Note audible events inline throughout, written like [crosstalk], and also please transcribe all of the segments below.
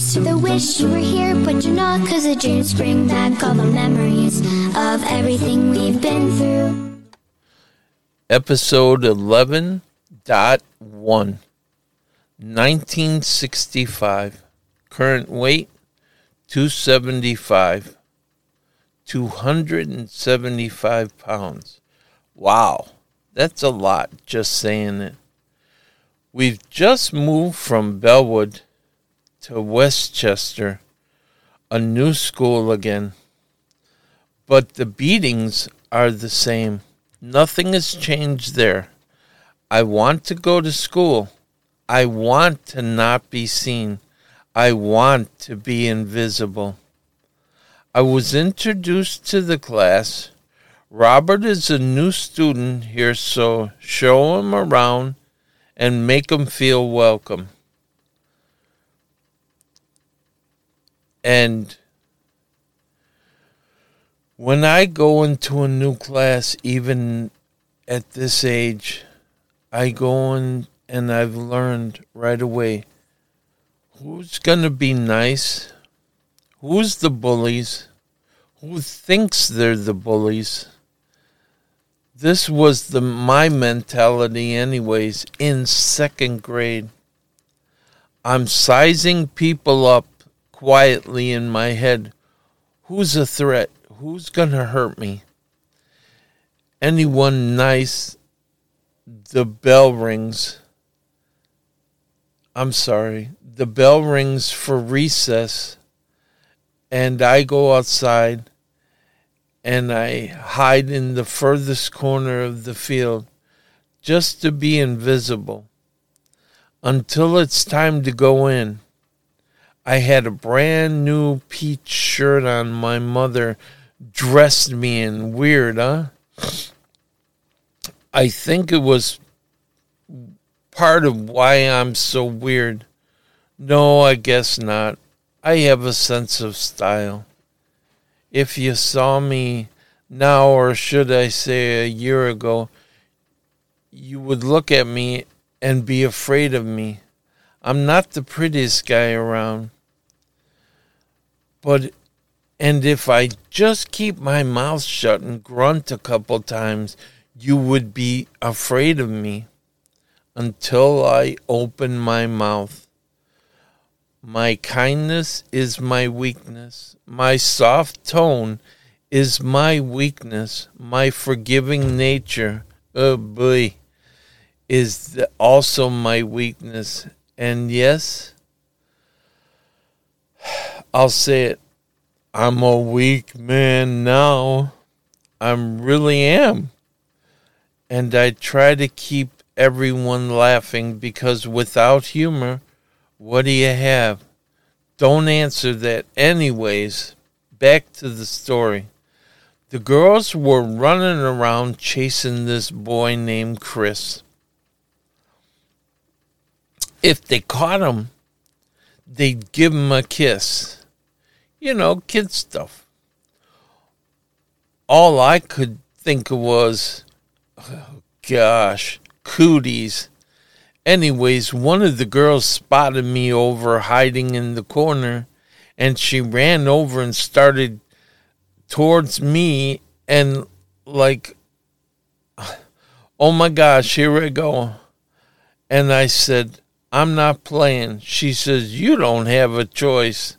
Here's to the wish you were here, but you're not. Cause the dreams bring back all the memories of everything we've been through. Episode 11.1 1965. Current weight 275. 275 pounds. Wow, that's a lot just saying it. We've just moved from Bellwood to Westchester, a new school again. But the beatings are the same. Nothing has changed there. I want to go to school. I want to not be seen. I want to be invisible. I was introduced to the class. Robert is a new student here, so show him around and make him feel welcome. And when I go into a new class, even at this age, I go in and I've learned right away who's going to be nice, who's the bullies, who thinks they're the bullies. This was the my mentality anyways in second grade. I'm sizing people up quietly in my head. Who's a threat? Who's going to hurt me? Anyone nice? The bell rings. I'm sorry. The bell rings for recess, and I go outside and I hide in the furthest corner of the field just to be invisible until it's time to go in. I had a brand new peach shirt on. My mother dressed me in. Weird, huh? I think it was part of why I'm so weird. No, I guess not. I have a sense of style. If you saw me now, or should I say a year ago, you would look at me and be afraid of me. I'm not the prettiest guy around. But, and if I just keep my mouth shut and grunt a couple times, you would be afraid of me until I open my mouth. My kindness is my weakness. My soft tone is my weakness. My forgiving nature, uh, oh boy, is also my weakness. And yes, I'll say it. I'm a weak man now. I really am. And I try to keep everyone laughing because without humor, what do you have? Don't answer that. Anyways, back to the story. The girls were running around chasing this boy named Chris. If they caught him, they'd give him a kiss you know, kid stuff. All I could think of was, oh gosh, cooties. Anyways, one of the girls spotted me over hiding in the corner, and she ran over and started towards me, and like, oh my gosh, here we go. And I said, I'm not playing. She says, You don't have a choice.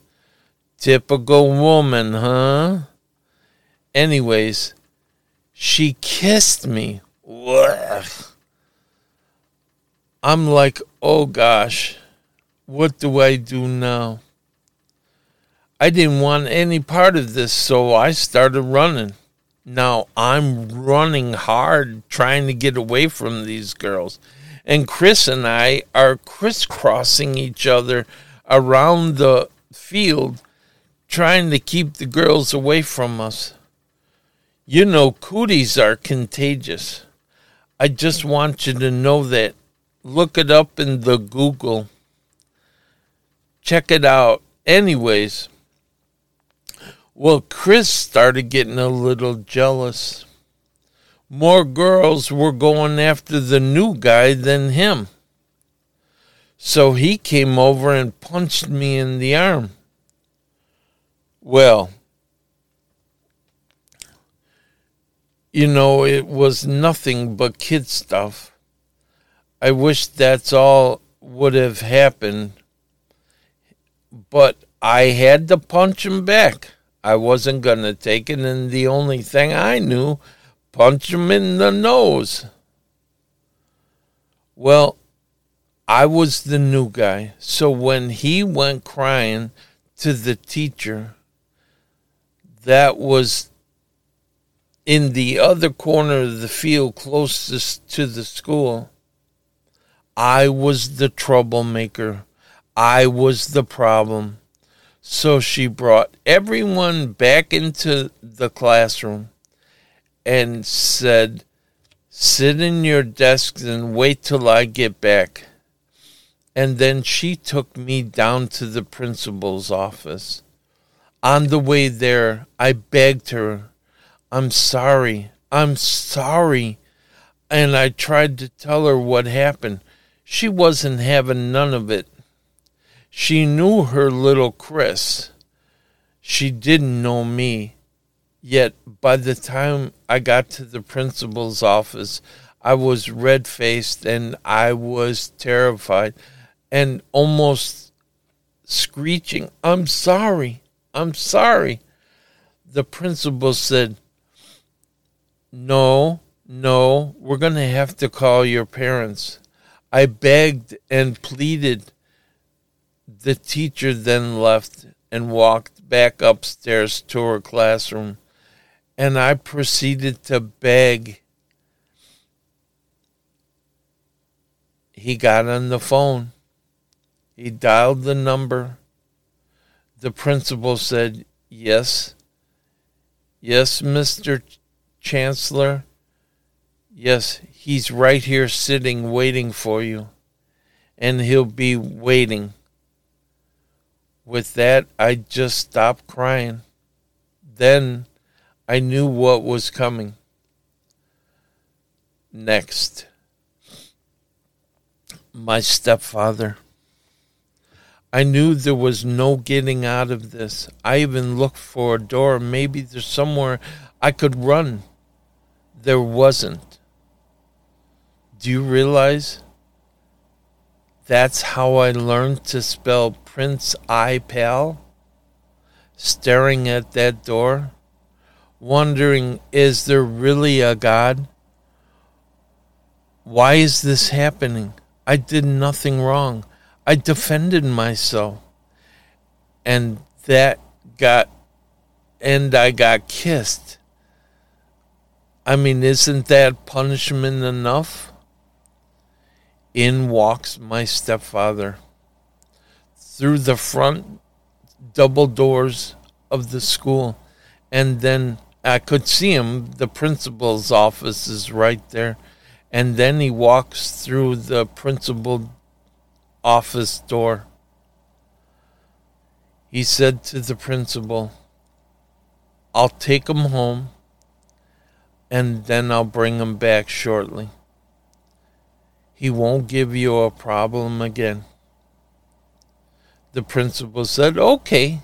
Typical woman, huh? Anyways, she kissed me. I'm like, oh gosh, what do I do now? I didn't want any part of this, so I started running. Now I'm running hard trying to get away from these girls. And Chris and I are crisscrossing each other around the field trying to keep the girls away from us. You know, cooties are contagious. I just want you to know that. Look it up in the Google. Check it out. Anyways, well, Chris started getting a little jealous. More girls were going after the new guy than him. So he came over and punched me in the arm. Well, you know, it was nothing but kid stuff. I wish that's all would have happened, but I had to punch him back. I wasn't going to take it, and the only thing I knew, punch him in the nose. Well, I was the new guy, so when he went crying to the teacher, that was in the other corner of the field closest to the school. I was the troublemaker. I was the problem. So she brought everyone back into the classroom and said, Sit in your desks and wait till I get back. And then she took me down to the principal's office. On the way there, I begged her, I'm sorry, I'm sorry. And I tried to tell her what happened. She wasn't having none of it. She knew her little Chris. She didn't know me. Yet by the time I got to the principal's office, I was red faced and I was terrified and almost screeching, I'm sorry, I'm sorry. The principal said, No, no, we're going to have to call your parents. I begged and pleaded the teacher then left and walked back upstairs to her classroom, and I proceeded to beg. He got on the phone. He dialed the number. The principal said, Yes. Yes, Mr. Chancellor. Yes, he's right here sitting waiting for you. And he'll be waiting with that, I just stopped crying. Then I knew what was coming. Next, my stepfather. I knew there was no getting out of this. I even looked for a door. Maybe there's somewhere I could run. There wasn't. Do you realize? That's how I learned to spell Prince I Pal, staring at that door, wondering, is there really a God? Why is this happening? I did nothing wrong. I defended myself. And that got, and I got kissed. I mean, isn't that punishment enough? In walks my stepfather through the front double doors of the school. And then I could see him. The principal's office is right there. And then he walks through the principal office door. He said to the principal, I'll take him home and then I'll bring him back shortly. He won't give you a problem again. The principal said, okay.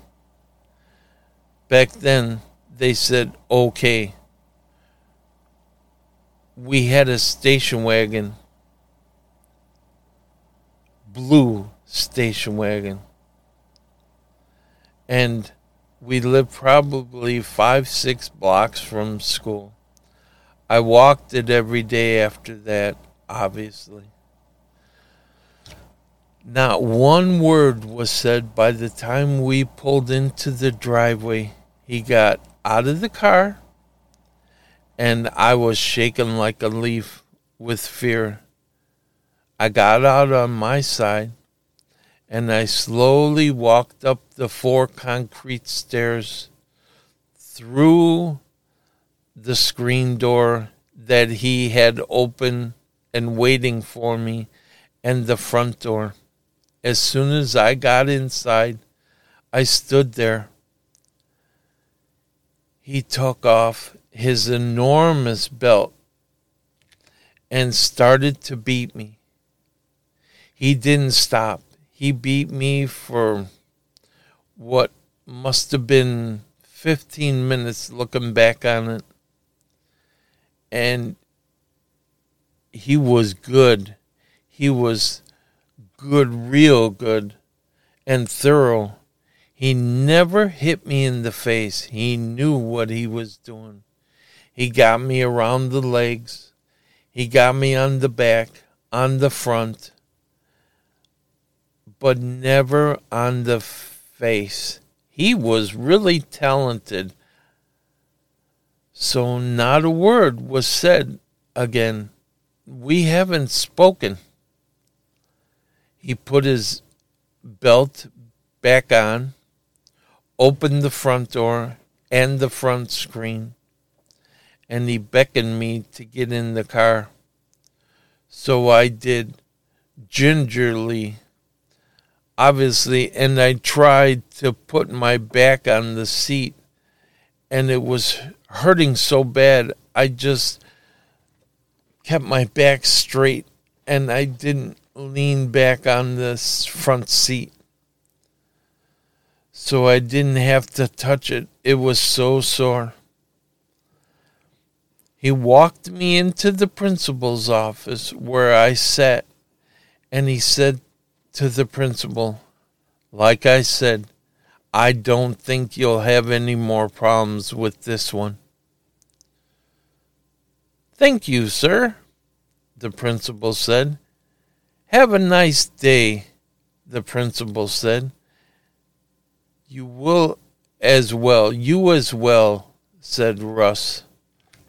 Back then, they said, okay. We had a station wagon, blue station wagon. And we lived probably five, six blocks from school. I walked it every day after that obviously. Not one word was said by the time we pulled into the driveway. He got out of the car, and I was shaken like a leaf with fear. I got out on my side, and I slowly walked up the four concrete stairs through the screen door that he had opened and waiting for me and the front door. As soon as I got inside, I stood there. He took off his enormous belt and started to beat me. He didn't stop. He beat me for what must have been 15 minutes looking back on it. And he was good. He was good, real good, and thorough. He never hit me in the face. He knew what he was doing. He got me around the legs. He got me on the back, on the front, but never on the face. He was really talented. So not a word was said again. We haven't spoken. He put his belt back on, opened the front door and the front screen, and he beckoned me to get in the car. So I did gingerly, obviously, and I tried to put my back on the seat, and it was hurting so bad. I just kept my back straight and I didn't lean back on this front seat. So I didn't have to touch it. It was so sore. He walked me into the principal's office where I sat, and he said to the principal, Like I said, I don't think you'll have any more problems with this one. Thank you, sir, the principal said. Have a nice day, the principal said. You will as well, you as well, said Russ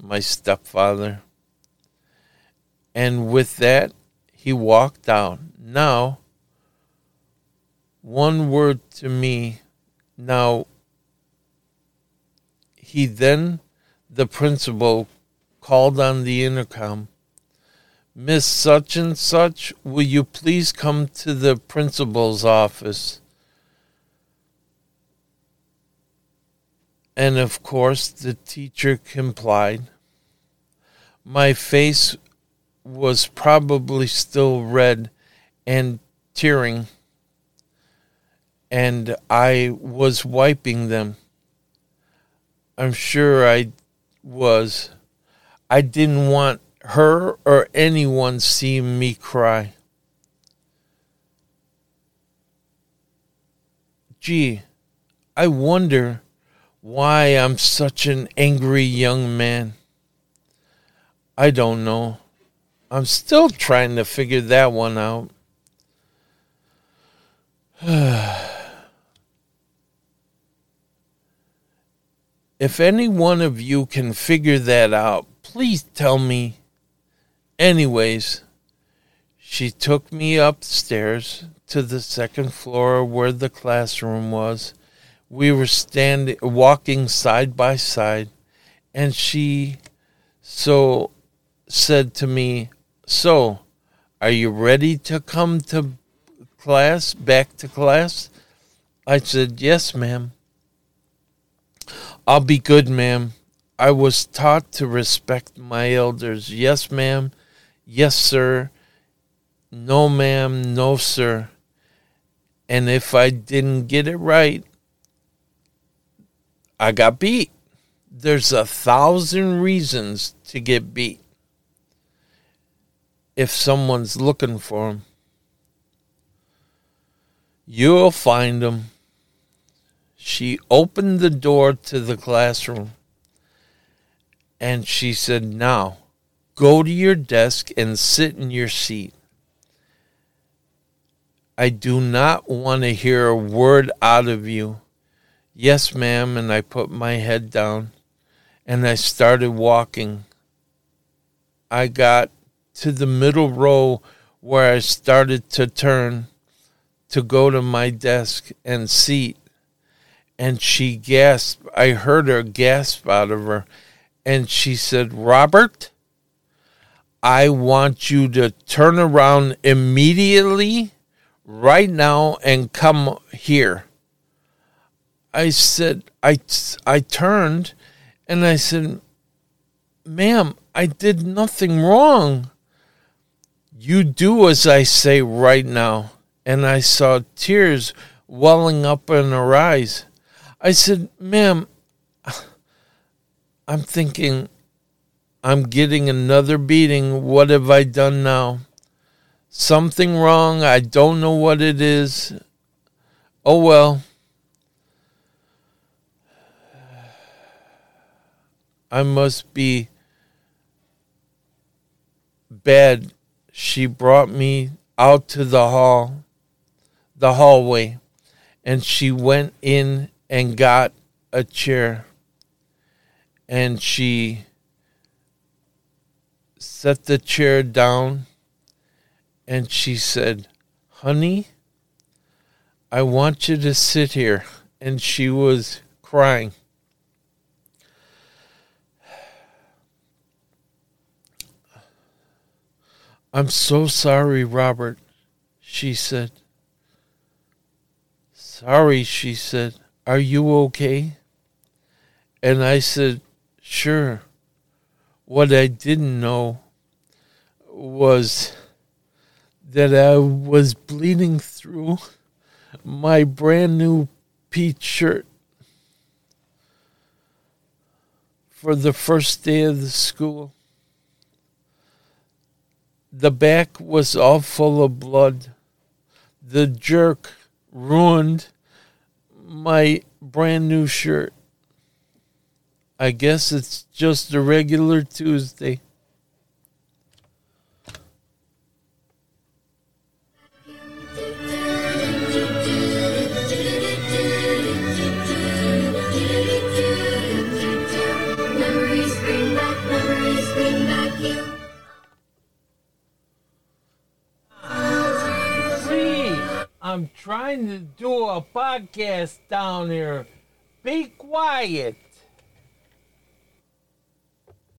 my stepfather. And with that, he walked out. Now, one word to me. Now, he then, the principal, called on the intercom. Miss Such and Such, will you please come to the principal's office? And of course, the teacher complied. My face was probably still red and tearing, and I was wiping them. I'm sure I was. I didn't want her or anyone seeing me cry. Gee, I wonder why I'm such an angry young man. I don't know. I'm still trying to figure that one out. [sighs] if any one of you can figure that out, please tell me. Anyways, she took me upstairs to the second floor where the classroom was we were standing walking side by side and she so said to me so are you ready to come to class back to class? I said yes ma'am. I'll be good ma'am. I was taught to respect my elders. Yes ma'am. Yes sir. No ma'am. No sir. And if i didn't get it right I got beat. There's a thousand reasons to get beat if someone's looking for them. You'll find them. She opened the door to the classroom and she said, Now go to your desk and sit in your seat. I do not want to hear a word out of you Yes, ma'am. And I put my head down and I started walking. I got to the middle row where I started to turn to go to my desk and seat. And she gasped. I heard her gasp out of her. And she said, Robert, I want you to turn around immediately, right now, and come here. I said, I, I turned and I said, Ma'am, I did nothing wrong. You do as I say right now. And I saw tears welling up in her eyes. I said, Ma'am, [sighs] I'm thinking I'm getting another beating. What have I done now? Something wrong. I don't know what it is. Oh well. I must be bed, she brought me out to the hall, the hallway, and she went in and got a chair. And she set the chair down and she said, Honey, I want you to sit here. And she was crying. I'm so sorry, Robert, she said. Sorry, she said. Are you okay? And I said, Sure. What I didn't know was that I was bleeding through my brand new peach shirt for the first day of the school. The back was all full of blood. The jerk ruined my brand new shirt. I guess it's just a regular Tuesday. Podcast down here. Be quiet.